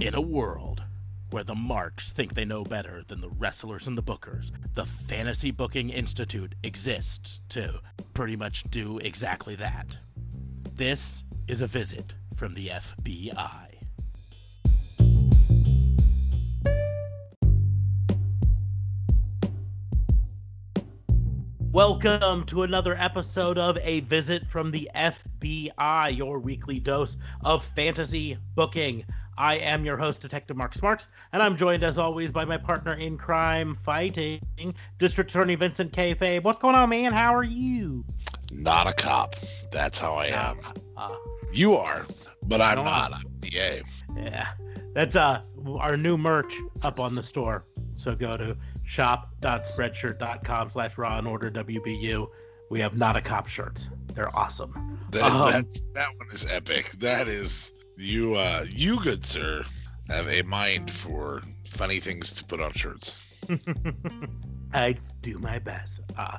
In a world where the marks think they know better than the wrestlers and the bookers, the Fantasy Booking Institute exists to pretty much do exactly that. This is a visit from the FBI. Welcome to another episode of A Visit from the FBI, your weekly dose of fantasy booking. I am your host, Detective Mark Smarks, and I'm joined as always by my partner in crime fighting, District Attorney Vincent K. Fabe. What's going on, man? How are you? Not a cop. That's how I am. Uh, You are, but I'm not. I'm- DA. yeah, that's uh our new merch up on the store. So go to shop.spreadshirt.com slash raw and order WBU. We have not a cop shirts. They're awesome. That, Um, that's, that one is epic. That is you. Uh, you, good sir, have a mind for funny things to put on shirts. I do my best. Uh,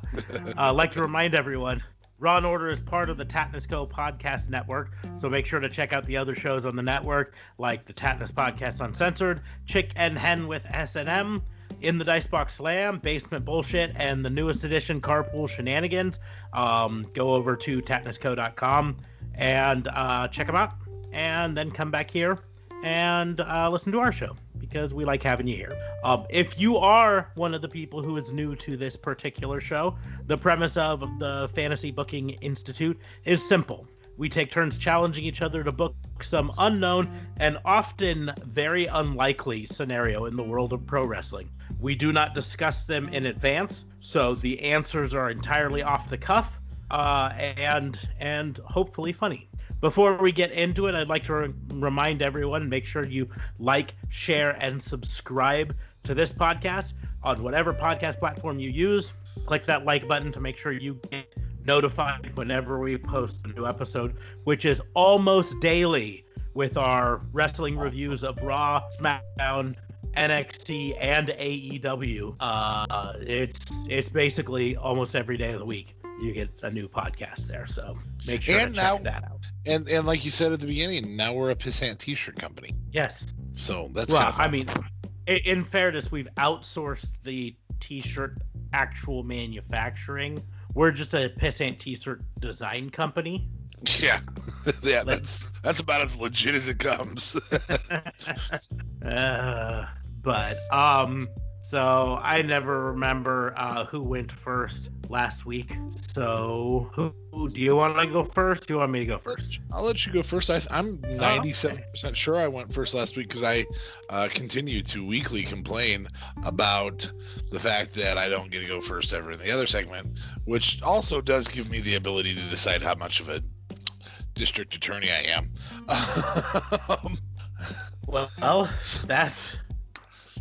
I'd like to remind everyone Raw and Order is part of the Tatnus Co podcast network, so make sure to check out the other shows on the network, like the Tatnus Podcast Uncensored, Chick and Hen with S&M, In the Dicebox Slam, Basement Bullshit, and the newest edition, Carpool Shenanigans. Um, go over to tatnusco.com and uh, check them out, and then come back here and uh, listen to our show because we like having you here. Um, if you are one of the people who is new to this particular show, the premise of the Fantasy Booking Institute is simple. We take turns challenging each other to book some unknown and often very unlikely scenario in the world of pro wrestling. We do not discuss them in advance, so the answers are entirely off the cuff uh, and and hopefully funny. Before we get into it, I'd like to re- remind everyone make sure you like, share, and subscribe to this podcast on whatever podcast platform you use. Click that like button to make sure you get notified whenever we post a new episode, which is almost daily with our wrestling reviews of Raw, SmackDown, NXT, and AEW. Uh, it's it's basically almost every day of the week you get a new podcast there. So make sure And to check now- that out. And and like you said at the beginning, now we're a pissant T-shirt company. Yes. So that's well, kind of I mean, in fairness, we've outsourced the t-shirt actual manufacturing. We're just a pissant t-shirt design company. yeah, yeah. Like- That's that's about as legit as it comes. uh, but um, so I never remember uh, who went first last week. So who, who do you want to go first? Do you want me to go first? I'll let you go first. I, I'm Oh, 97 percent sure I went first last week because I uh, continue to weekly complain about the fact that I don't get to go first ever in the other segment, which also does give me the ability to decide how much of a district attorney I am. Um, Well, that's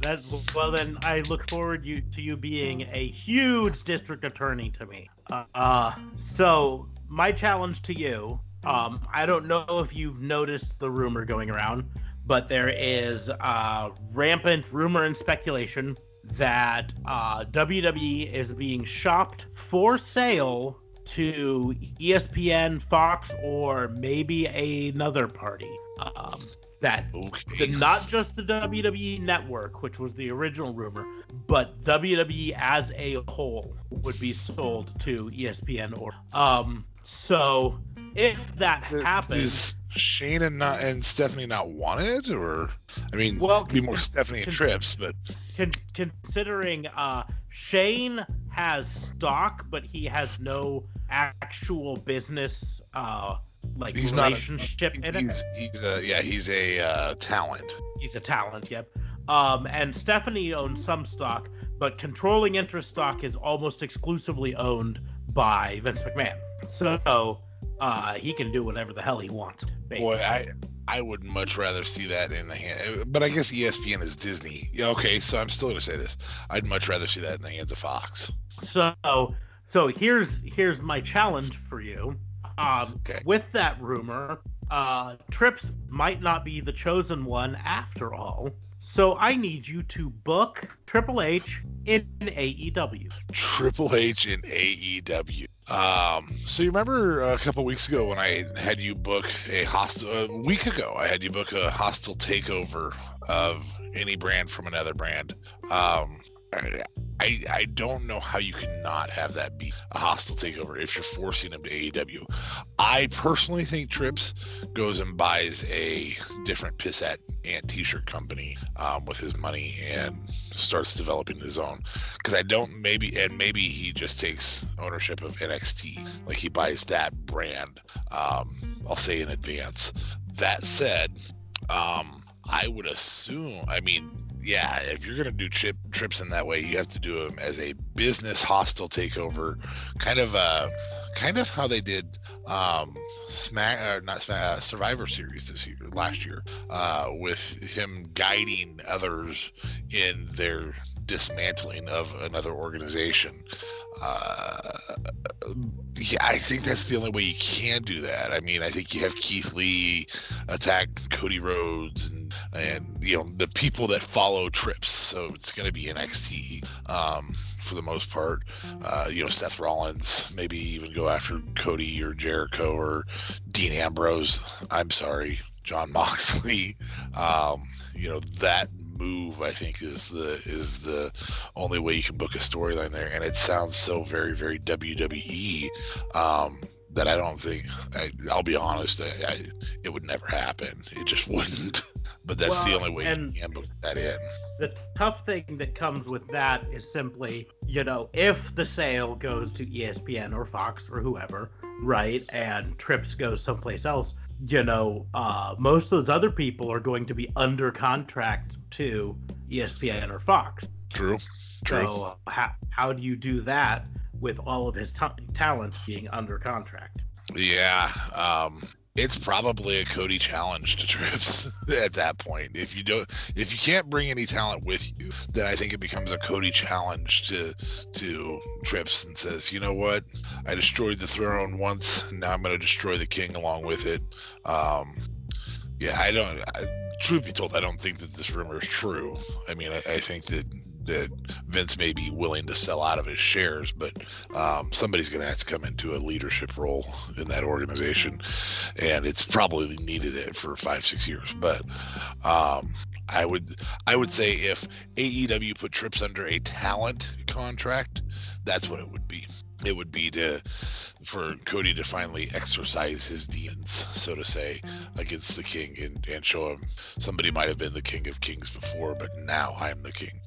that. Well, then I look forward you to you being a huge district attorney to me. Uh, so my challenge to you, um, I don't know if you've noticed the rumor going around, but there is uh, rampant rumor and speculation that uh, WWE is being shopped for sale to ESPN, Fox, or maybe another party. Um, that okay. the, not just the WWE network, which was the original rumor, but WWE as a whole would be sold to ESPN or um. So if that happens, Does Shane and not and Stephanie not want it, or I mean, Well, be more Stephanie and con- Trips, but con- considering uh Shane has stock, but he has no actual business uh like he's not. relationship in it. He's he's a yeah he's a uh, talent. He's a talent, yep. Um, and Stephanie owns some stock, but controlling interest stock is almost exclusively owned by Vince McMahon. So uh, he can do whatever the hell he wants. Basically. Boy, I I would much rather see that in the hand. But I guess ESPN is Disney. Okay, so I'm still gonna say this. I'd much rather see that in the hands of Fox. So so here's here's my challenge for you. Um, Okay. With that rumor, uh, Trips might not be the chosen one after all. So I need you to book Triple H in AEW. Triple H in AEW. Um, so you remember a couple weeks ago when I had you book a hostile a week ago, I had you book a hostile takeover of any brand from another brand. Um, I, I don't know how you cannot have that be a hostile takeover if you're forcing him to AEW. I personally think Trips goes and buys a different pissat ant t-shirt company um, with his money and starts developing his own. Because I don't maybe and maybe he just takes ownership of NXT, like he buys that brand. Um, I'll say in advance. That said, um, I would assume. I mean, yeah, if you're gonna do chip trips in that way, you have to do them as a business hostile takeover, kind of uh, kind of how they did um, Smack or not Smack uh, Survivor Series this year, last year, uh, with him guiding others in their dismantling of another organization. Uh, yeah, I think that's the only way you can do that. I mean, I think you have Keith Lee attack Cody Rhodes and and you know the people that follow trips. So it's going to be NXT um, for the most part. Uh, you know, Seth Rollins, maybe even go after Cody or Jericho or Dean Ambrose. I'm sorry, Jon Moxley. Um, you know that move I think is the is the only way you can book a storyline there, and it sounds so very very WWE um, that I don't think I, will be honest, I, I, it would never happen. It just wouldn't. But that's well, the only way you can book that in. The tough thing that comes with that is simply, you know, if the sale goes to ESPN or Fox or whoever, right, and Trips goes someplace else, you know, uh, most of those other people are going to be under contract to ESPN or Fox. True. True. So uh, how, how do you do that with all of his t- talent being under contract? Yeah. Um, it's probably a Cody challenge to Trips at that point. If you don't, if you can't bring any talent with you, then I think it becomes a Cody challenge to to Trips and says, you know what, I destroyed the throne once, now I'm going to destroy the king along with it. Um, yeah, I don't. I, truth be told, I don't think that this rumor is true. I mean, I, I think that that Vince may be willing to sell out of his shares, but um, somebody's going to have to come into a leadership role in that organization, and it's probably needed it for five six years. But um, I would I would say if AEW put Trips under a talent contract, that's what it would be. It would be to for Cody to finally exercise his demons, so to say, against the king and, and show him somebody might have been the king of kings before, but now I'm the king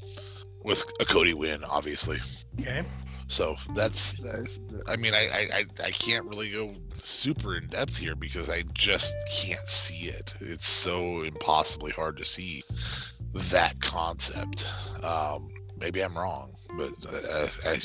with a Cody win, obviously. Okay. So that's, that's I mean, I, I, I can't really go super in depth here because I just can't see it. It's so impossibly hard to see that concept. Um, maybe I'm wrong, but I, I,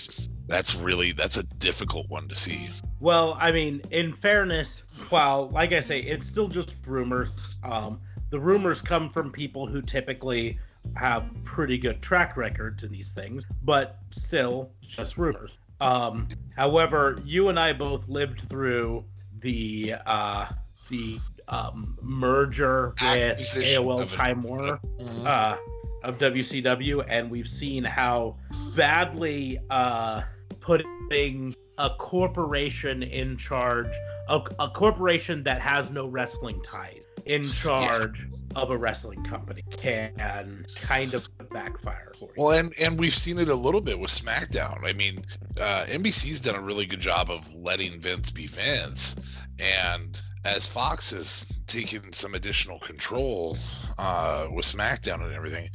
that's really that's a difficult one to see. Well, I mean, in fairness, while like I say, it's still just rumors. Um, the rumors come from people who typically have pretty good track records in these things, but still just rumors. Um, however, you and I both lived through the uh, the um, merger with AOL Time Warner mm-hmm. uh, of WCW, and we've seen how badly uh, putting a corporation in charge, a, a corporation that has no wrestling ties, in charge yeah. of a wrestling company can kind of backfire for you. Well, and and we've seen it a little bit with SmackDown. I mean, uh, NBC's done a really good job of letting Vince be Vince, and as Fox has taken some additional control uh, with SmackDown and everything,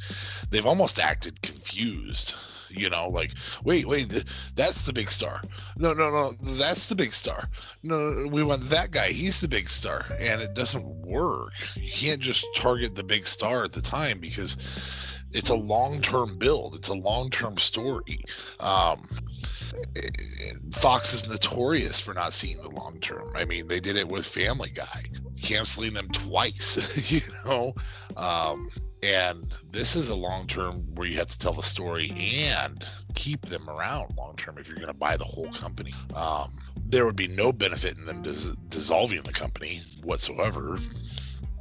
they've almost acted confused you know like wait wait th- that's the big star. No no no that's the big star. No we want that guy. He's the big star. And it doesn't work. You can't just target the big star at the time because it's a long-term build. It's a long-term story. Um, Fox is notorious for not seeing the long term. I mean, they did it with Family Guy, canceling them twice, you know. Um, and this is a long term where you have to tell the story and keep them around long term if you're going to buy the whole company. Um, there would be no benefit in them dis- dissolving the company whatsoever.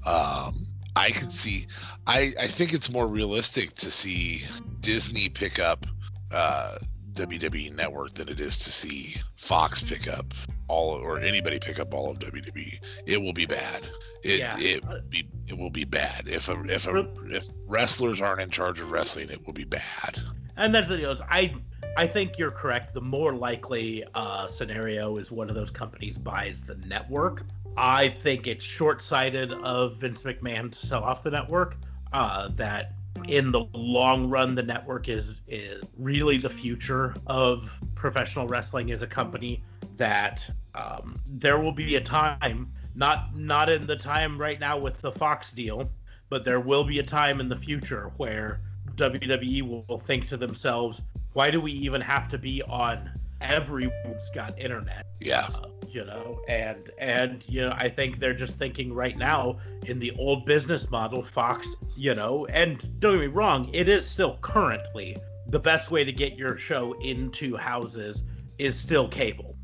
Um, I could see, I, I think it's more realistic to see Disney pick up uh, WWE Network than it is to see Fox pick up all or anybody pick up all of WWE. It will be bad. It Yeah. it will be it will be bad if a if a if wrestlers aren't in charge of wrestling. It will be bad. And that's the deal. I I think you're correct. The more likely uh, scenario is one of those companies buys the network. I think it's short-sighted of Vince McMahon to sell off the network. Uh, that in the long run, the network is is really the future of professional wrestling as a company. That um, there will be a time, not not in the time right now with the Fox deal, but there will be a time in the future where WWE will, will think to themselves, why do we even have to be on everyone's got internet? Yeah. Uh, you know, and and you know, I think they're just thinking right now in the old business model, Fox, you know, and don't get me wrong, it is still currently the best way to get your show into houses is still cable,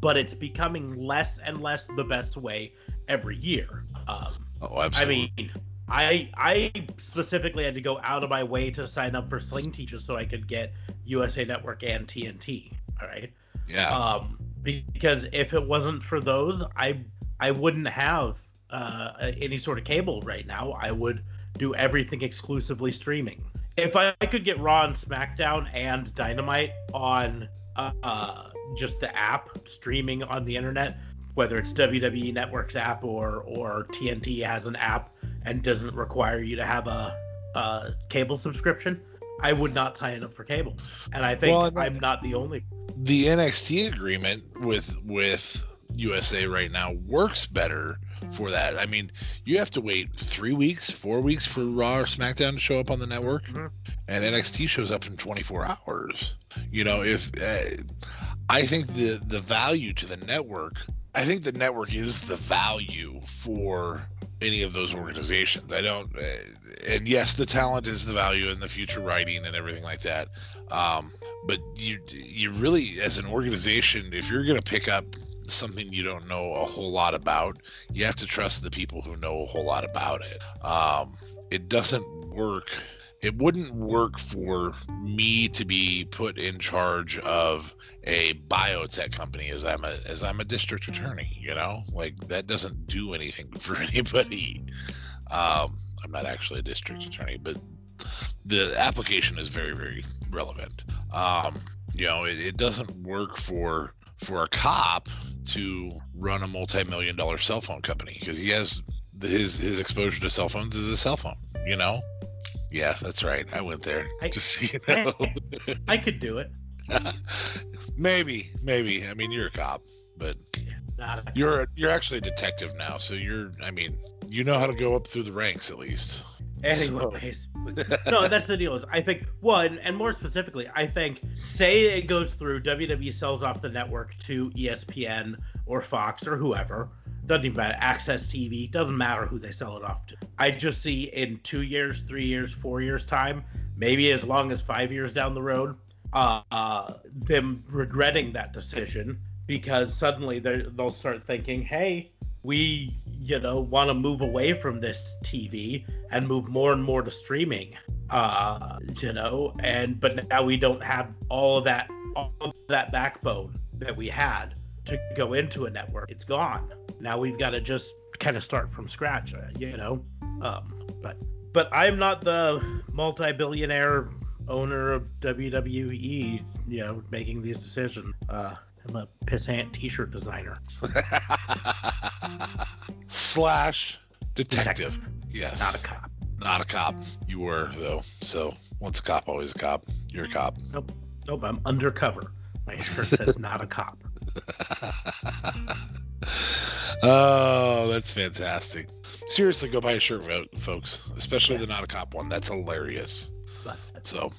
but it's becoming less and less the best way every year. Um, Oh, I mean, I I specifically had to go out of my way to sign up for Sling Teachers so I could get USA Network and TNT. All right. yeah. Um, because if it wasn't for those, I I wouldn't have uh, any sort of cable right now. I would do everything exclusively streaming. If I could get Raw and SmackDown and Dynamite on uh, just the app streaming on the internet, whether it's WWE Network's app or or TNT has an app and doesn't require you to have a, a cable subscription, I would not sign up for cable. And I think Well, I'm not the only. The NXT agreement with with USA right now works better for that. I mean, you have to wait three weeks, four weeks for Raw or SmackDown to show up on the network, Mhm. and NXT shows up in 24 hours. You know, if uh, I think the the value to the network, I think the network is the value for any of those organizations. I don't, uh, and yes, the talent is the value and the future writing and everything like that. Um, but you you really as an organization if you're going to pick up something you don't know a whole lot about you have to trust the people who know a whole lot about it. Um, it doesn't work it wouldn't work for me to be put in charge of a biotech company as I'm a as I'm a district attorney you know? Like that doesn't do anything for anybody. Um, I'm not actually a district attorney but the application is very very relevant um, you know it, it doesn't work for for a cop to run a multi-million dollar cell phone company because he has his his exposure to cell phones is a cell phone you know? Yeah that's right. I went there I- just you know I could do it. maybe maybe. I mean you're a cop but a- you're a, you're actually a detective now so you're i mean you know how to go up through the ranks at least Anyways, no, that's the deal. Is I think well, and, more specifically, I think say it goes through WWE sells off the network to ESPN or Fox or whoever. Doesn't even matter. Access TV doesn't matter who they sell it off to. I just see in two years, three years, four years time, maybe as long as five years down the road, uh, uh, them regretting that decision because suddenly they they'll start thinking, hey, we you know want to move away from this TV and move more and more to streaming. Uh, you know, and but now we don't have all of that all of that backbone that we had to go into a network. It's gone. Now we've got to just kind of start from scratch. uh, You know, um, but but I'm not the multi-billionaire owner of WWE. You know, making these decisions. Uh, I'm a pissant T-shirt designer. slash detective. Yes. Not a cop. Not a cop. You were though. So once a cop, always a cop. You're a cop. Nope, Nope. I'm undercover. My shirt says not a cop. oh, that's fantastic. Seriously, go buy a shirt, fo- folks. Especially the not a cop one. That's hilarious. So,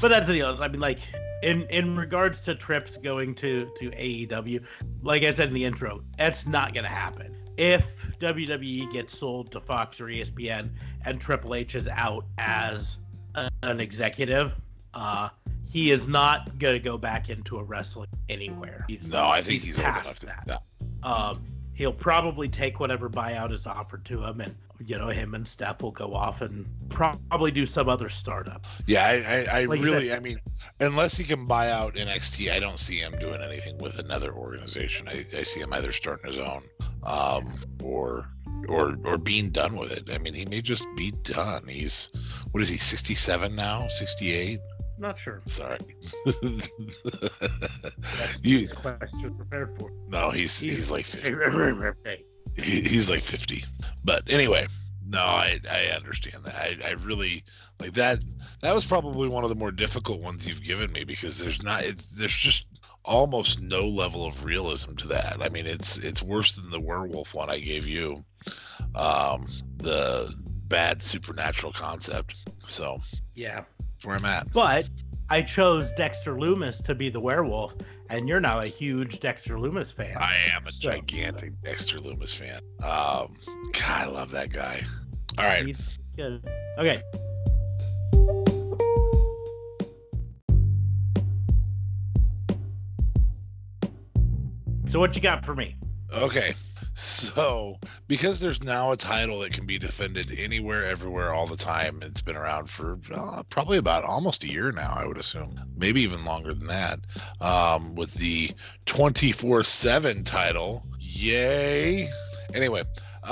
but that's the deal. I mean, like in in regards to trips going to to AEW, like I said in the intro, that's not gonna happen. If WWE gets sold to Fox or ESPN and Triple H is out as a, an executive, uh, he is not gonna go back into a wrestling anywhere. He's, no, I think he's, old past enough to. that. no. Um, he'll probably take whatever buyout is offered to him, and you know him and Steph will go off and probably do some other startup. Yeah, I, I, I Like really, said- I mean, unless he can buy out NXT, I don't see him doing anything with another organization. I, I see him either starting his own, um, or or or being done with it. I mean, he may just be done. He's what is he, 67 now, 68? Not sure. Sorry. That's you question prepared for. no, he's he's like 50. He, he's like 50 but anyway no i i understand that. I i really like that that was probably one of the more difficult ones you've given me because there's not it's, there's just almost no level of realism to that. I mean it's it's worse than the werewolf one i gave you um the bad supernatural concept. So Yeah, that's where i'm at. But I chose Dexter Lumis to be the werewolf, and you're now a huge Dexter Lumis fan. i am a So- gigantic dexter lumis fan um god i love that guy all right He's good. Okay. So what you got for me? Okay. So, because there's now a title that can be defended anywhere, everywhere, all the time, it's been around for uh, probably about almost a year now, I would assume. Maybe even longer than that. Um, with the 24 7 title. Yay. Anyway,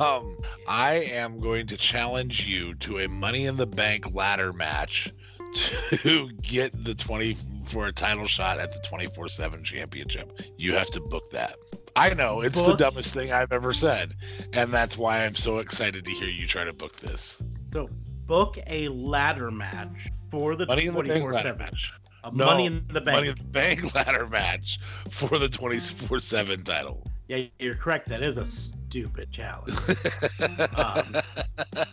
um, I am going to challenge you to a Money in the Bank ladder match to get the 20 for a title shot at the 24 7 championship. You have to book that. I know it's the dumbest thing I've ever said, and that's why I'm so excited to hear you try to book this. So book a ladder match for the Money in the Bank twenty-four ladder seven. match. A No, Money in the Bank. Money in the Bank ladder match for the 24 7 title. Yeah, you're correct. That is a stupid challenge. Um,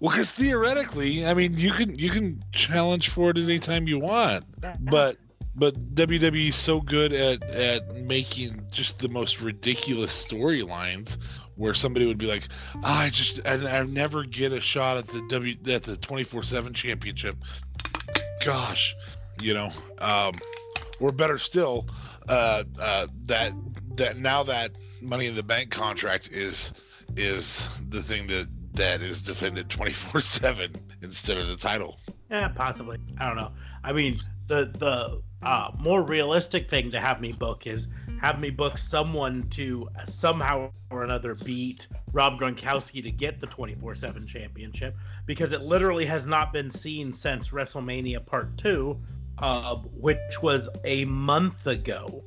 well, because theoretically, I mean, you can you can challenge for it anytime you want, but but WWE is so good at at making just the most ridiculous storylines where somebody would be like, "Ah, I just I, I never get a shot at the W at the twenty four seven championship. Gosh, you know, um, or better still, uh, uh, that that now that Money in the Bank contract is is the thing that that is defended 24 7 instead of the title Yeah, possibly. I don't know. I mean, the the uh, more realistic thing to have me book is have me book someone to somehow or another beat Rob Gronkowski to get the 24/7 championship because it literally has not been seen since WrestleMania Part 2, uh, which was a month ago.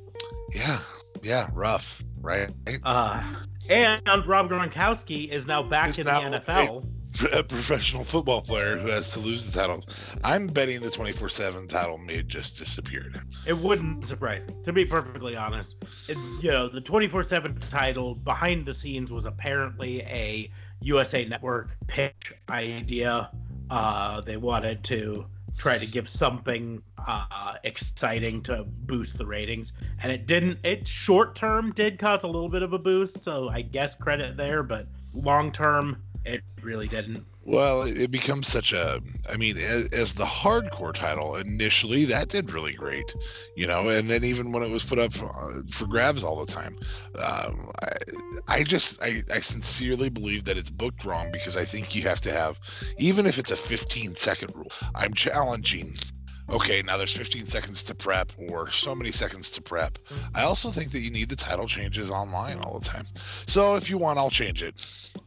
yeah yeah rough right Uh, and Rob Gronkowski is now back Is in now- the NFL. a professional football player who has to lose the title i'm betting the 24 7 title may have just disappeared It wouldn't surprise me, to be perfectly honest. It, you know, the 24 7 title behind the scenes was apparently a USA Network pitch idea. Uh, they wanted to try to give something uh, exciting to boost the ratings, and it didn't. It short term did cause a little bit of a boost, so I guess credit there, but long term, it really didn't. well it, becomes such a i mean as, as the hardcore title initially that did really great you know and then even when it was put up uh, for grabs all the time um, I, I just I, I sincerely believe that it's booked wrong because i think you have to have even if it's a 15 second rule i'm challenging okay now there's 15 seconds to prep or so many seconds to prep i also think that you need the title changes online all the time so if you want i'll change it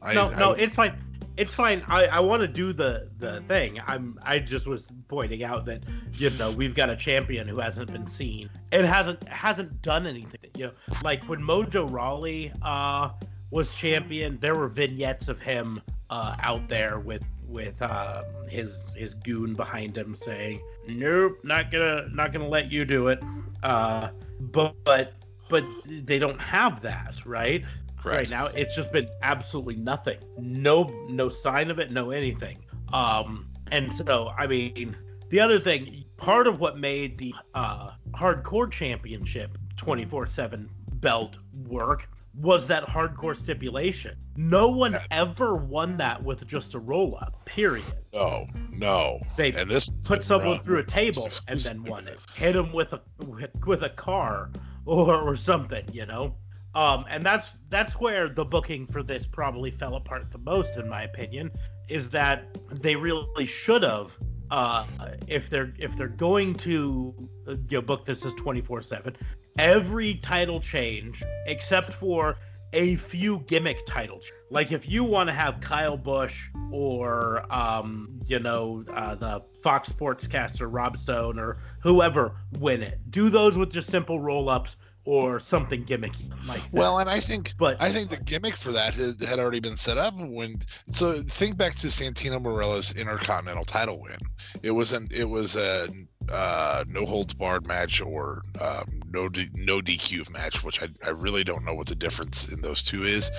I, no, no, I- it's fine. It's fine. I, I want to do the the thing. I'm I just was pointing out that you know we've got a champion who hasn't been seen and hasn't hasn't done anything. You know, like when Mojo Rawley uh was champion, there were vignettes of him uh out there with with uh, his his goon behind him saying, "Nope, not gonna not gonna let you do it." Uh, but but but they don't have that, right? correct right now it's just been absolutely nothing no no sign of it no anything um and so i mean the other thing part of what made the uh hardcore championship 24/7 belt work was that hardcore stipulation no one Yeah. ever won that with just a roll up period No, no. They and this put someone through a table and then won it. Hit him with a with, with a car or, or something, you know. Um, and that's that's where the booking for this probably fell apart the most, in my opinion, is that they really should have. Uh, if they're if they're going to uh, you know, book this as 24 7 every title change except for a few gimmick titles like if you want to have kyle busch or um, you know uh, the fox sportscaster rob stone or whoever win it do those with just simple roll-ups or something gimmicky like that. Well, and I think, But- but I think the gimmick for that had, had already been set up when. So think back to Santino Marella's Intercontinental title win. It wasn't. It was a uh, no holds barred match or um, no D, no DQ match, which I, I really don't know what the difference in those two is,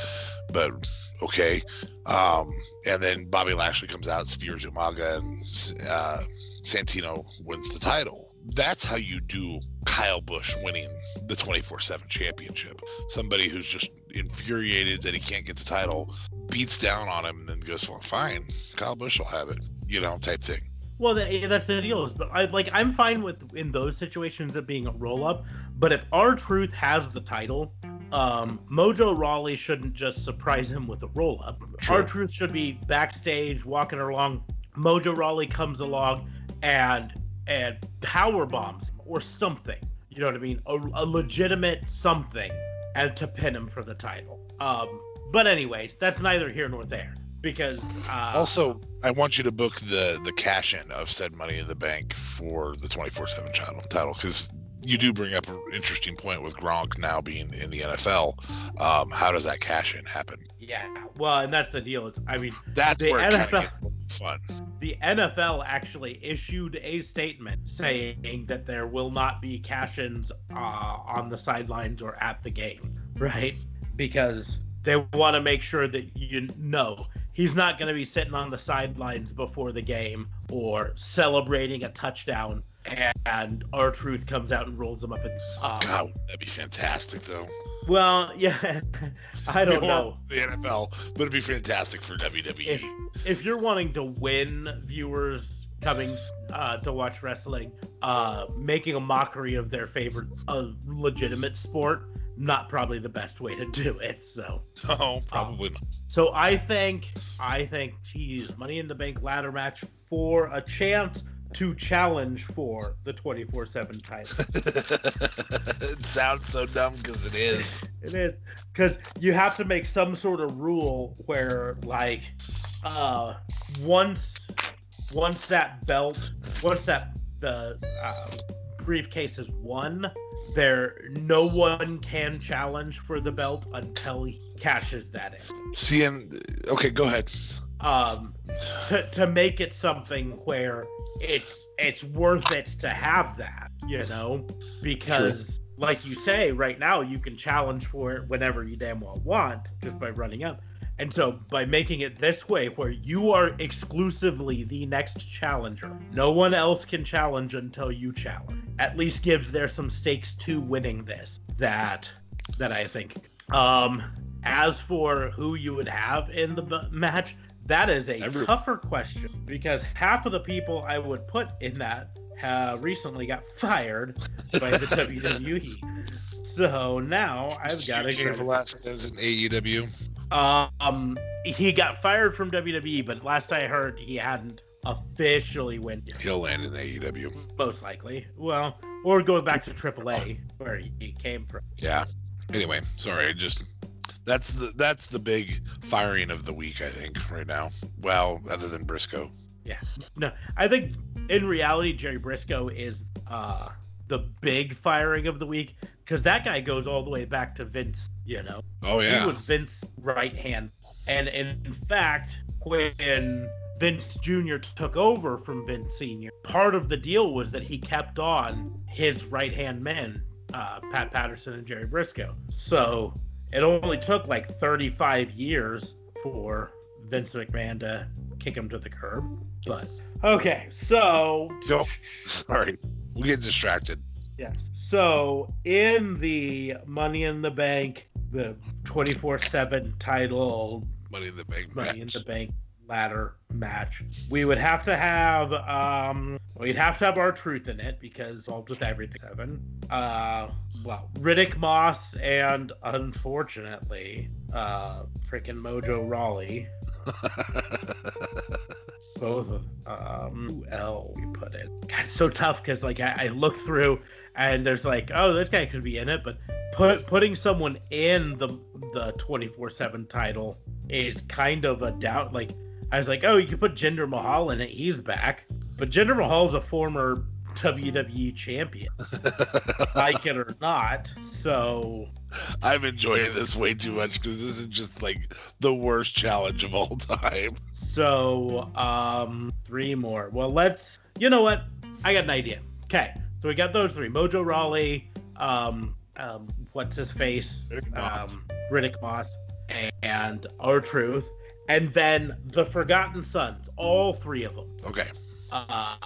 but okay. Um, and then Bobby Lashley comes out, spears Umaga, and uh, Santino wins the title. That's how you do Kyle Busch winning the 24 7 championship. Somebody who's just infuriated that he can't get the title beats down on him and then goes, Well, fine, Kyle Busch will have it, you know, type thing. Well, that, yeah, that's the deal. Is but I like I'm fine with in those situations it being a roll up. But if R Truth has the title, um, Mojo Rawley shouldn't just surprise him with a roll up. R Truth should be backstage walking along. Mojo Rawley comes along and and power bombs him or something. You know what I mean? A, a legitimate something, and to pin him for the title. Um, but anyways, that's neither here nor there because uh, Also, I want you to book the the cash in of said Money in the Bank for the 24 7 title title because you do bring up an interesting point with Gronk now being in the NFL. Um, how does that cash in happen? Yeah, well, and that's the deal. It's I mean, That's The NFL fun. the NFL actually issued a statement saying that there will not be cash-ins uh, on the sidelines or at the game, right? Because they want to make sure that you know he's not going to be sitting on the sidelines before the game or celebrating a touchdown and R Truth comes out and rolls him up and um, God, that'd be fantastic though. well yeah i don't know the NFL, but it'd be fantastic for. WWE. if you're wanting to win viewers coming uh, to watch wrestling, uh, making a mockery of their favorite uh, legitimate sport, not probably the best way to do it. So, No, probably not. so I think, I think, geez, Money in the Bank ladder match for a chance to challenge for the 24/7 title. it sounds so dumb because it is. It is because you have to make some sort of rule where, like, uh, once once that belt, once that the uh, briefcase is won, there no one can challenge for the belt until he cashes that in. See, and okay, go ahead. Um, to to make it something where it's it's worth it to have that, you know, because like you say, right now you can challenge for it whenever you damn well want just by running up. And so by making it this way where you are exclusively the next challenger, no one else can challenge until you challenge. At least gives there some stakes to winning this that that I think. Um as for who you would have in the b- match, that is a Every- tougher question because half of the people I would put in that uh, recently got fired by the WWE. So now I've got to Cain Velasquez in AEW. Um, he got fired from WWE, but last I heard, he hadn't officially went He'll land in AEW. most likely. Well, or go back to AAA where he came from. Yeah. Anyway, sorry. Just that's the that's the big firing of the week. I think right now. Well, other than Brisco. Yeah. No, I think in reality, Jerry Brisco is uh, the big firing of the week because that guy goes all the way back to Vince. You know, Oh yeah. he was Vince's right hand, and in fact, when Vince Jr. took over from Vince Sr., part of the deal was that he kept on his right hand men, uh, Pat Patterson and Jerry Brisco. So it only took like 35 years for Vince McMahon to kick him to the curb. But okay, so Don't- Sorry. We get distracted. Yes. So in the Money in the Bank, the 24/7 title Money in the bank. Money in the Bank ladder match. We would have to have um we'd have to have R Truth in it because involved with everything seven. Uh well, Riddick Moss and unfortunately, uh freaking Mojo Rawley. Both of um who else we put it. God, it's so tough because like I, I look through and there's like, oh, this guy could be in it, but put putting someone in the the 24/7 title is kind of a doubt. Like I was like, oh, you could put Jinder Mahal in it. He's back, but Jinder Mahal's a former WWE champion, like it or not. So I'm enjoying this way too much because this is just like the worst challenge of all time. So um, three more. Well, let's. You know what? I got an idea. Okay, so we got those three: Mojo Rawley, um, um, what's his face, Riddick Moss. um, Riddick Moss, and R Truth, and then the Forgotten Sons. All three of them. Okay. uh,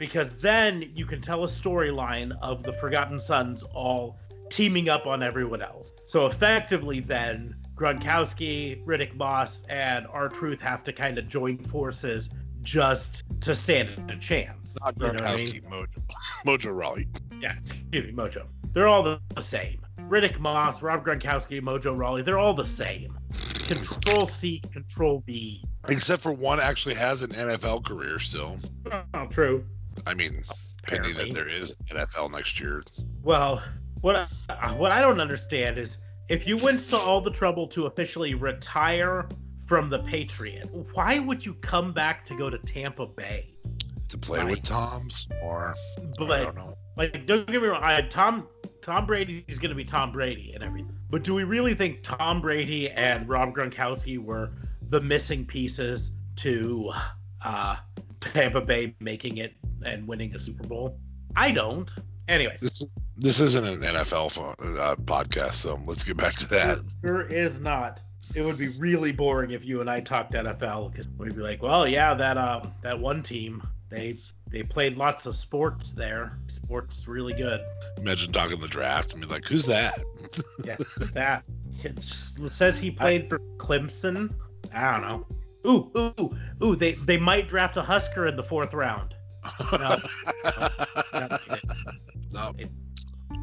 because then you can tell a storyline of the Forgotten Sons all teaming up on everyone else. So effectively, then Gronkowski, Riddick Moss, and R Truth have to kind of join forces just to stand a chance. Not You know I Gronkowski, Mojo, Mojo Rawley. Yeah, excuse me, Mojo. They're all the same. Riddick Moss, Rob Gronkowski, Mojo Rawley, they're all the same. Control C, Control V. Except for one actually has an NFL career still. Oh, true. I mean, pending Apparently. that there is NFL next year. Well, what I, uh, what I don't understand is if you went to all the trouble to officially retire from the Patriot, why would you come back to go to Tampa Bay? To play Right. with Toms or I don't know. like, don't get me wrong, I, Tom Tom Brady is going to be Tom Brady and everything. But do we really think Tom Brady and Rob Gronkowski were the missing pieces to uh, Tampa Bay making it and winning a Super Bowl? I don't. Anyway, This this isn't an NFL uh, podcast, so let's get back to that. Sure is not. It would be really boring if you and I talked NFL because we'd be like, well, yeah, that um that one team they they played lots of sports there. Sports really good. Imagine talking the draft and be like, "Who's that?" Yeah, that it says he played for Clemson. I don't know. Ooh, ooh, ooh! They they might draft a Husker in the fourth round. No. No, No.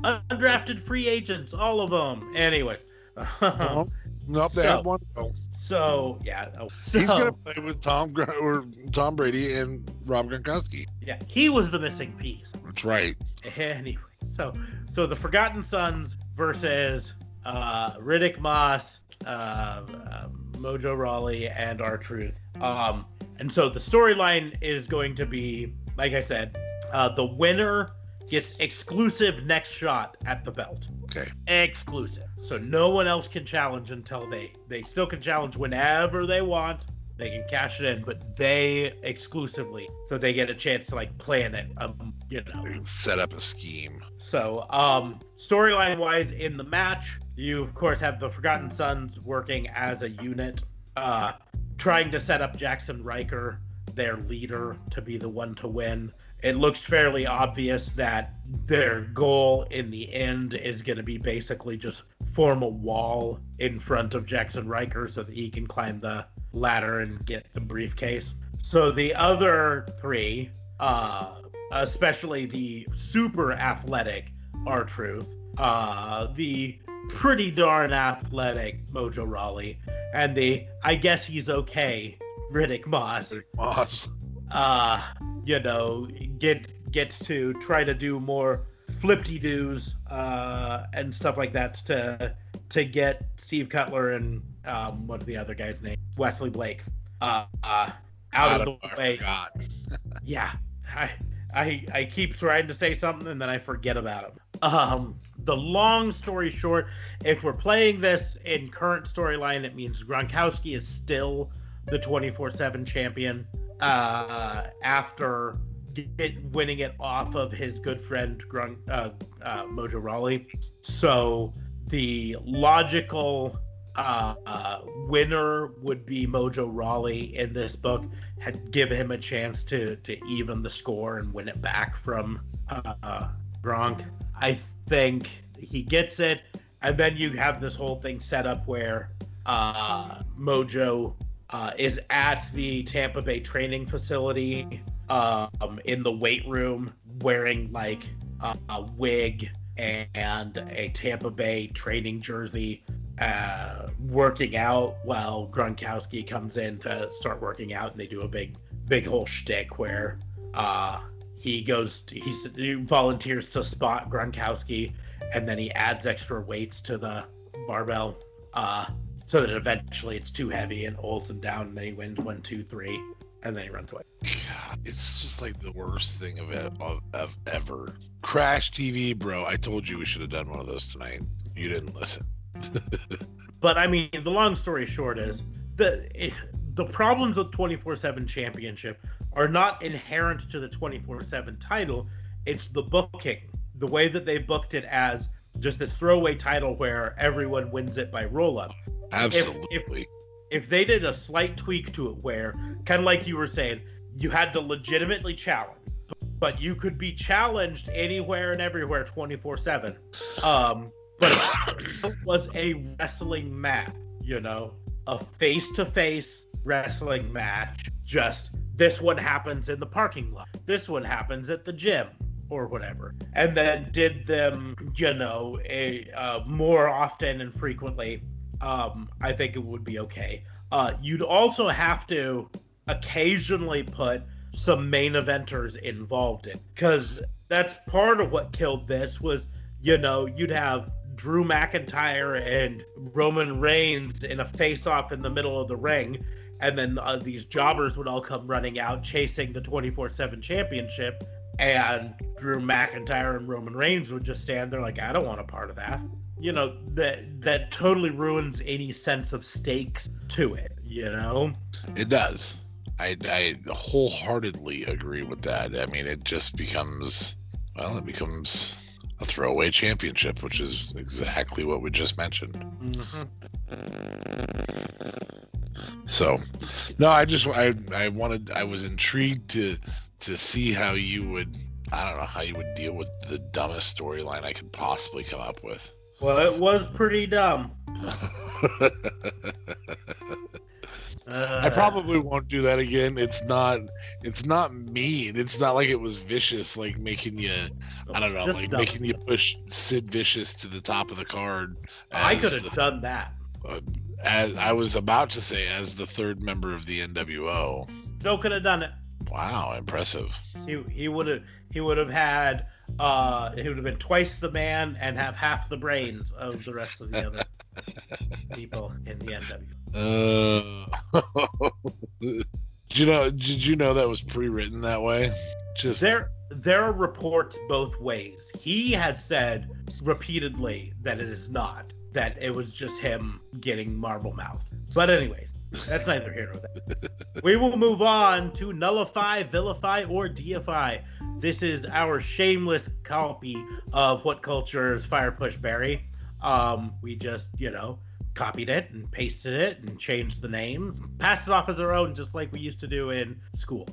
Undrafted free agents, all of them. Anyways, No. Nope, they So- have one. Oh, so yeah, oh, so He's gonna play with Tom or Tom Brady and Rob Gronkowski. yeah, he was the missing piece. That's right. Anyway, so so the Forgotten Sons versus uh, Riddick Moss, uh, um, Mojo Rawley, and R Truth. Um, and so the storyline is going to be, like I said, uh, the winner gets exclusive next shot at the belt. Okay. Exclusive. So no one else can challenge until they they still can challenge whenever they want. They can cash it in, but they exclusively, so they get a chance to like plan it. Um, you know. Set up a scheme. So, um, storyline wise, in the match, you of course have the Forgotten Sons working as a unit, uh, trying to set up Jaxson Ryker, their leader, to be the one to win. It looks fairly obvious that their goal in the end is going to be basically just form a wall in front of Jaxson Ryker so that he can climb the ladder and get the briefcase. So the other three, uh, especially the super athletic R Truth, uh, the pretty darn athletic Mojo Rawley, and the I guess he's okay Riddick Moss, Riddick Moss. uh, you know, get gets to try to do more flipty doos uh, and stuff like that to to get Steve Cutler and um, what's the other guy's name? Wesley Blake. Uh, uh, out of the way. Yeah, I, I I keep trying to say something and then I forget about it. Um, the long story short, if we're playing this in current storyline, it means Gronkowski is still the 24/7 champion uh, after get, winning it off of his good friend Gronk, uh, uh, Mojo Rawley. So the logical uh, winner would be Mojo Rawley in this book had give him a chance to to even the score and win it back from uh, Gronk. I think he gets it, and then you have this whole thing set up where uh, Mojo uh, is at the Tampa Bay training facility um, in the weight room wearing like a wig and a Tampa Bay training jersey, uh, working out while Gronkowski comes in to start working out, and they do a big, big whole shtick where uh, he goes, to, he volunteers to spot Gronkowski, and then he adds extra weights to the barbell, uh, so that eventually it's too heavy and holds him down, and then he wins one, two, three, and then he runs away. It's just like the worst thing of, of, of ever. Crash TV, bro. I told you we should have done one of those tonight. You didn't listen. But I mean, the long story short is the the problems with 24/7 Championship are not inherent to the 24/7 title. It's the booking, the way that they booked it as just this throwaway title where everyone wins it by roll up. Absolutely. If, if, if they did a slight tweak to it where kind of like you were saying you had to legitimately challenge but you could be challenged anywhere and everywhere 24 7 um but it was a wrestling match you know? A face-to-face wrestling match. Just this one happens in the parking lot. This one happens at the gym or whatever. And then did them you know a uh, more often and frequently. Um, I think it would be okay. Uh, you'd also have to occasionally put some main eventers involved in. Because that's part of what killed this was you know you'd have Drew McIntyre and Roman Reigns in a face-off in the middle of the ring, and then uh, these jobbers would all come running out chasing the 24/7 championship, and Drew McIntyre and Roman Reigns would just stand there like, I don't want a part of that. You know that that totally ruins any sense of stakes to it you know? It does. I i wholeheartedly agree with that. I mean it just becomes well it becomes a throwaway championship which is exactly what we just mentioned mm-hmm. so no i just i i wanted i was intrigued to to see how you would i don't know how you would deal with the dumbest storyline i could possibly come up with well, it was pretty dumb. Uh, I probably won't do that again. It's not. It's not mean. It's not like it was vicious, like making you. I don't know, like dumb. making you push Sid Vicious to the top of the card. I could have done that. Uh, as I was about to say, as the third member of the NWO. Still could have done it. Wow, impressive. He he would have he would have had uh, he would have been twice the man and have half the brains of the rest of the other people in the NW. Uh, did you know? Did you know that was pre-written that way? Just there. There are reports both ways. He has said repeatedly that it is not. That it was just him getting marble mouth. But anyways, that's neither here nor there. we will move on to nullify, vilify, or deify. This is our shameless copy of WhatCulture's Fire Push Bury. Um, we just, you know, copied it and pasted it and changed the names, passed it off as our own, just like we used to do in school.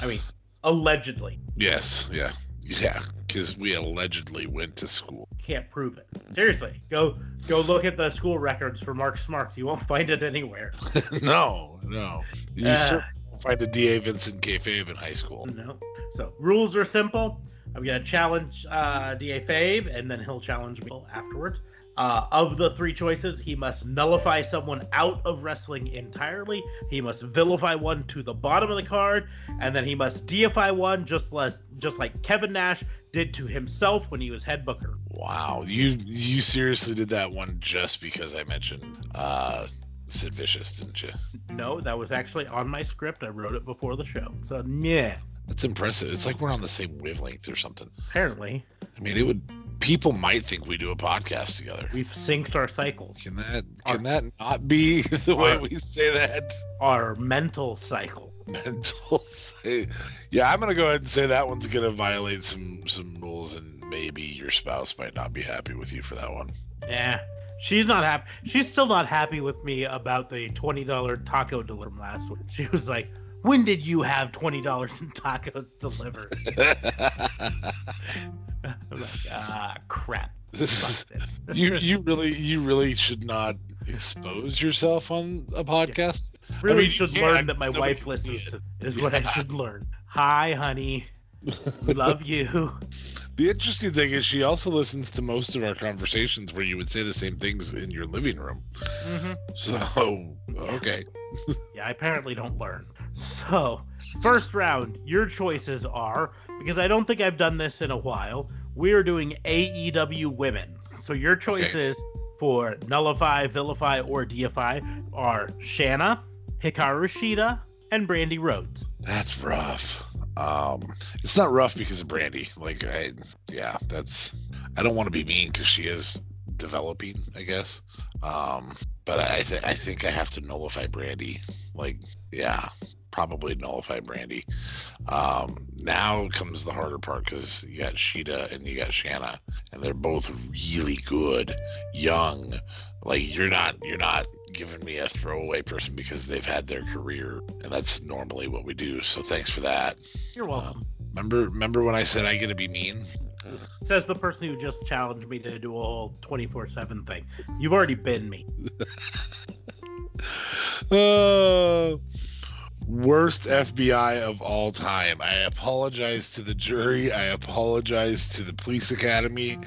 I mean, allegedly. Yes, yeah. Yeah, because we allegedly went to school. Can't prove it. Seriously, go go look at the school records for Mark Smarts. You won't find it anywhere. no, no. You uh, won't find a D.A. Vincent Kayfabe in high school. No. So rules are simple. I'm gonna challenge uh, Da Fabe, and then he'll challenge me afterwards. Uh, of the three choices, he must nullify someone out of wrestling entirely. He must vilify one to the bottom of the card, and then he must deify one, just less, just like Kevin Nash did to himself when he was head booker. Wow, you you seriously did that one just because I mentioned uh, Sid Vicious, didn't you? No, that was actually on my script. I wrote it before the show. So yeah. That's impressive. It's like we're on the same wavelength or something. Apparently. I mean, it would people might think we do a podcast together. We've synced our cycles. Can that can our, that not be the way we say that? Our mental cycle. Mental. Yeah, I'm gonna go ahead and say that one's gonna violate some some rules, and maybe your spouse might not be happy with you for that one. Yeah. She's not happy. She's still not happy with me about the twenty dollar taco delivery last week. She was like, "When did you have twenty dollars in tacos delivered?" I'm like, ah, crap. This is, you you really you really should not expose yourself on a podcast. Really mean, should yeah, learn that my wife listens to is what I should learn. Hi, honey. Love you. The interesting thing is she also listens to most of our conversations where you would say the same things in your living room. hmm So okay. Yeah, I apparently don't learn. So, first round, your choices are because I don't think I've done this in a while. We are doing AEW women. So your choices for nullify, vilify, or deify are Shanna, Hikaru Shida, and Brandi Rhodes. That's rough. Um, it's not rough because of Brandi. Like I, yeah, that's. I don't want to be mean because she is developing, I guess. Um, but I, th- I think I have to nullify Brandi. Like, yeah, probably nullify Brandi. Um, now comes the harder part because you got Shida and you got Shanna, and they're both really good, young. Like you're not, you're not giving me a throwaway person because they've had their career, and that's normally what we do. So thanks for that. You're welcome. Um, remember, remember when I said I get to be mean? Says the person who just challenged me to do a whole 24/7 thing. You've already been me. Uh, worst FBI of all time. I apologize to the jury. I apologize to the police academy.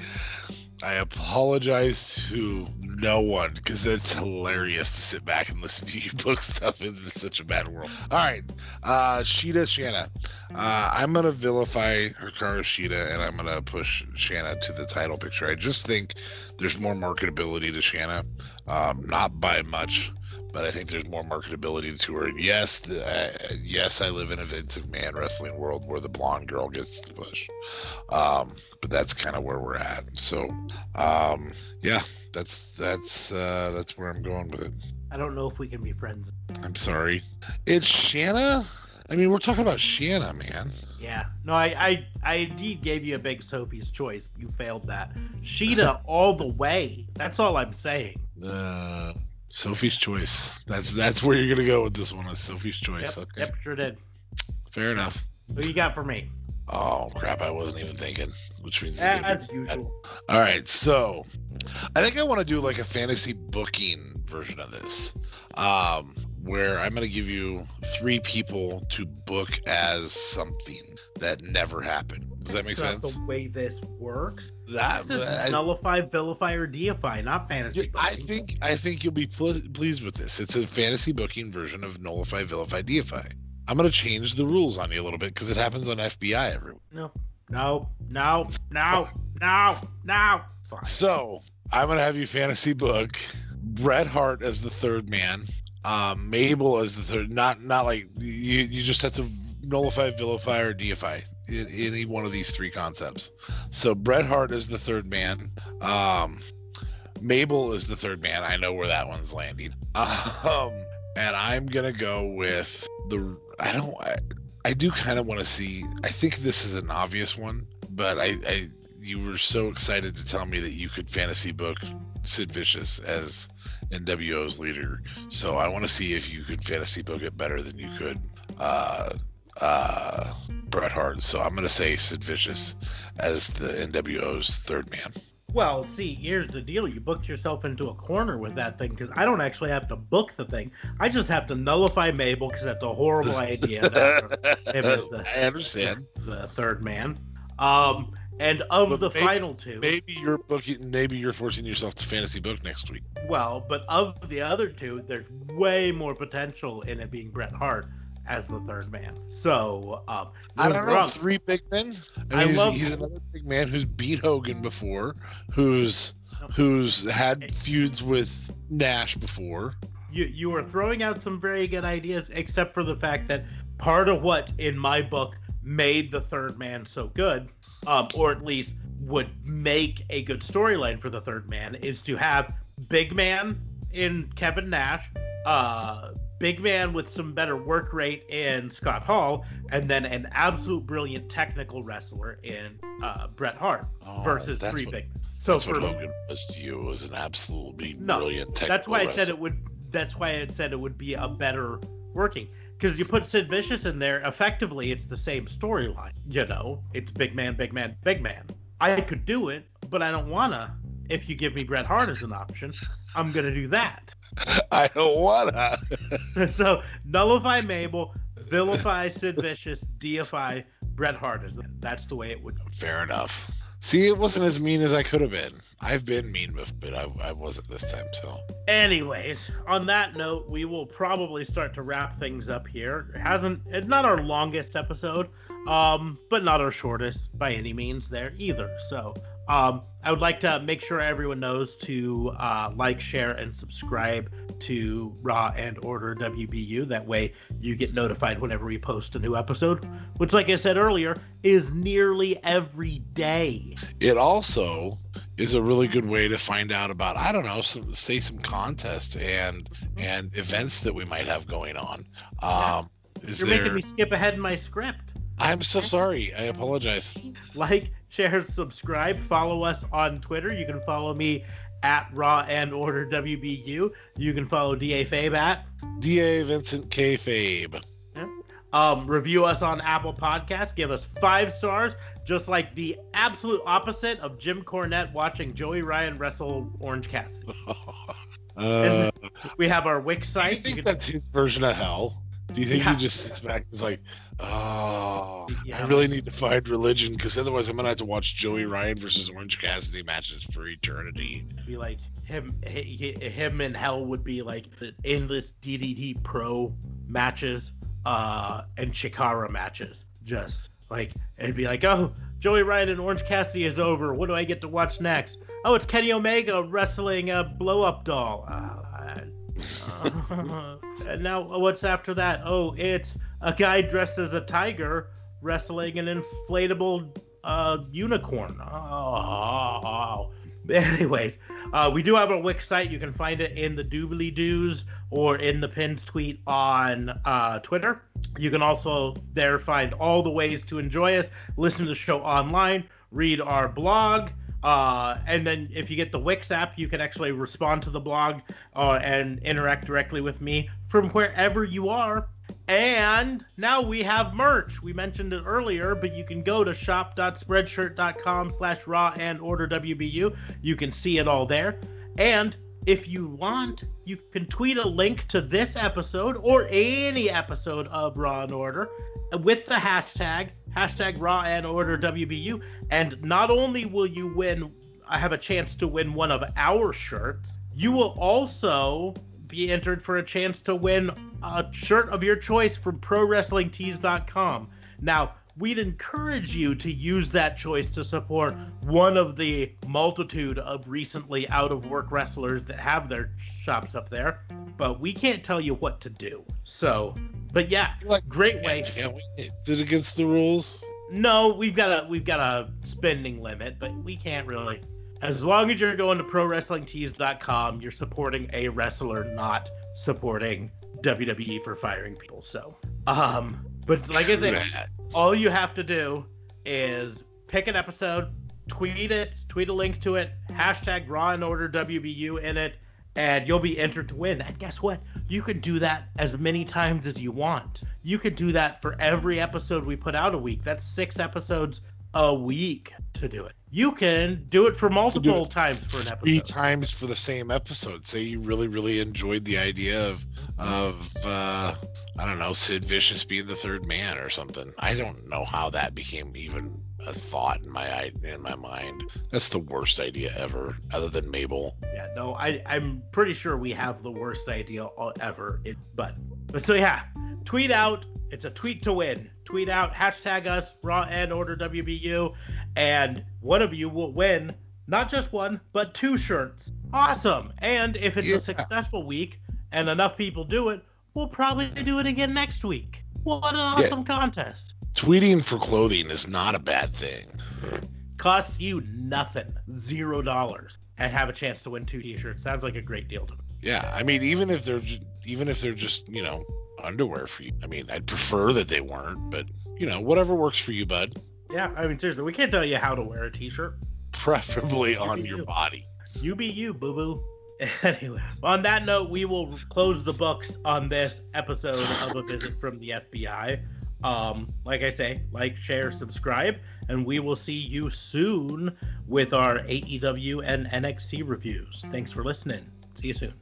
I apologize to no one because it's hilarious to sit back and listen to you book stuff in such a bad world. All right, uh, Shida Shanna. Uh, I'm gonna vilify Hikaru Shida and I'm gonna push Shanna to the title picture. I just think there's more marketability to Shanna, um, not by much, but I think there's more marketability to her. And yes, the, uh, yes, I live in a Vince McMahon wrestling world where the blonde girl gets the push, um, but that's kind of where we're at. So, um, yeah, that's that's uh, that's where I'm going with it. I don't know if we can be friends. I'm sorry. It's Shanna. I mean, we're talking about Shanna, man. Yeah. No, I, I, I indeed gave you a big Sophie's choice. You failed that. Shida all the way. That's all I'm saying. Uh, Sophie's choice. That's that's where you're gonna go with this one. Is Sophie's choice? Yep, okay, yep, sure did. fair enough. What you got for me? Oh crap! I wasn't even thinking. Which means As usual. All right, so I think I want to do like a fantasy booking version of this, um, where I'm going to give you three people to book as something that never happened. Does that make sense? the way this works. That This is I, nullify, vilify, or deify, not fantasy. I think I think you'll be pl- pleased with this. It's a fantasy booking version of nullify, vilify, deify. I'm going to change the rules on you a little bit because it happens on FBI every No, no, no, no, no, no. Fine. So I'm gonna have you fantasy book Bret Hart as the third man, um, Mabel as the third. Not not like you. You just have to nullify, vilify, or deify in, any one of these three concepts. So Bret Hart is the third man. Um, Mabel is the third man. I know where that one's landing. Um, and I'm gonna go with the. I don't. I, I do kind of want to see. I think this is an obvious one, but I, I you were so excited to tell me that you could fantasy book Sid Vicious as NWO's leader. So I want to see if you could fantasy book it better than you could uh, uh, Bret Hart. So I'm going to say Sid Vicious as the NWO's third man. Well, see, here's the deal. You booked yourself into a corner with that thing because I don't actually have to book the thing. I just have to nullify Mabel because that's a horrible idea. that the- I understand. the third man. Um, and of But the maybe- final two, Maybe you're booking. Maybe you're forcing yourself to fantasy book next week. well, but of the other two, there's way more potential in it being Bret Hart as the third man. So, um, I don't know. wrong. Three big men. I I mean, he's, love- he's another big man who's beat Hogan before, who's who's had feuds with Nash before. you you are throwing out some very good ideas, except for the fact that part of what in my book made the third man so good, um, or at least would make a good storyline for the third man, is to have big man in Kevin Nash, uh, big man with some better work rate in Scott Hall, and then an absolute brilliant technical wrestler in uh, Bret Hart Oh, versus three what- big. So That's for what Hogan was to you. Was an absolutely No, brilliant technical. that's why I said it would. That's why I said it would be a better working. Because you put Sid Vicious in there, effectively, it's the same storyline. You know, it's big man, big man, big man. I could do it, but I don't wanna. if you give me Bret Hart as an option, I'm gonna do that. I don't wanna. so nullify Mabel, vilify Sid Vicious, deify Bret Hart. Is that's the way it would. Fair enough. See, it wasn't as mean as I could have been. I've been mean, but I, I wasn't this time. So, anyways, on that note, we will probably start to wrap things up here. It hasn't it's not our longest episode, um, but not our shortest by any means there either. So, um, I would like to make sure everyone knows to uh, like, share, and subscribe to Raw and Order WBU. That way, you get notified whenever we post a new episode, which, like I said earlier, is nearly every day. It also is a really good way to find out about I don't know, some, say some contests and and events that we might have going on. Um, You're there... making me skip ahead in my script. I'm so sorry. I apologize. Like, share, subscribe, follow us on Twitter. You can follow me at Raw and Order WBU. You can follow DA Fabe at DA Vincent K Fabe. Yeah. Um, review us on Apple Podcasts. Give us five stars, just like the absolute opposite of Jim Cornette watching Joey Ryan wrestle Orange Cassidy. uh, we have our Wix site. You think you can... that's his version of hell? Do you think yeah. he just sits back and is like, oh, yeah. I really need to find religion because otherwise I'm gonna have to watch Joey Ryan versus Orange Cassidy matches for eternity. Be like him, him and Hell would be like endless DDT Pro matches, uh, and Chikara matches. Just like it'd be like, oh, Joey Ryan and Orange Cassidy is over. What do I get to watch next? Oh, it's Kenny Omega wrestling a blow up doll. Uh, uh, and now what's after that? Oh, it's a guy dressed as a tiger wrestling an inflatable uh, unicorn. Oh, Anyways, uh, we do have a Wix site. You can find it in the doobly doos or in the pinned tweet on uh, Twitter. You can also there find all the ways to enjoy us, listen to the show online, read our blog, uh, and then if you get the Wix app, you can actually respond to the blog uh, and interact directly with me from wherever you are. And now we have merch. We mentioned it earlier, but you can go to shop.spreadshirt.com slash raw and order WBU. You can see it all there. And if you want, you can tweet a link to this episode or any episode of Raw and Order with the hashtag hashtag Raw and Order WBU. And not only will you win, I have a chance to win one of our shirts. You will also be entered for a chance to win a shirt of your choice from ProWrestlingTees.com. Now, we'd encourage you to use that choice to support one of the multitude of recently out of work wrestlers that have their shops up there, but we can't tell you what to do. So, but yeah, like, great way. Is it against the rules? No, we've got a we've got a spending limit, but we can't really. As long as you're going to ProWrestlingTees.com, you're supporting a wrestler, not supporting WWE for firing people. So, um, but like I said, all you have to do is pick an episode, tweet it, tweet a link to it, hashtag Raw and Order WBU in it, and you'll be entered to win. And guess what? You can do that as many times as you want. You can do that for every episode we put out a week. That's six episodes a week to do it. You can do it for multiple times for an episode. Three times for the same episode. Say you really, really enjoyed the idea of of uh, I don't know Sid Vicious being the third man or something. I don't know how that became even a thought in my in my mind. That's the worst idea ever, other than Mabel. Yeah, no, I I'm pretty sure we have the worst idea ever. It, but but so yeah, tweet out. It's a tweet to win. Tweet out hashtag us Raw and Order WBU, and one of you will win not just one but two shirts. Awesome! And if it's yeah. a successful week and enough people do it, we'll probably do it again next week. What an awesome yeah. contest! Tweeting for clothing is not a bad thing. Costs you nothing, zero dollars, and have a chance to win two T-shirts. Sounds like a great deal to me. Yeah, I mean, even if they're even if they're just you know underwear for you. I mean, I'd prefer that they weren't, but you know, whatever works for you, bud. Yeah, I mean, seriously, we can't tell you how to wear a T-shirt. Preferably on your you. body. You be you, boo boo. Anyway, on that note, we will close the books on this episode of A Visit from the FBI. Um, like I say, like, share, subscribe, and we will see you soon with our AEW and NXT reviews. Thanks for listening. See you soon.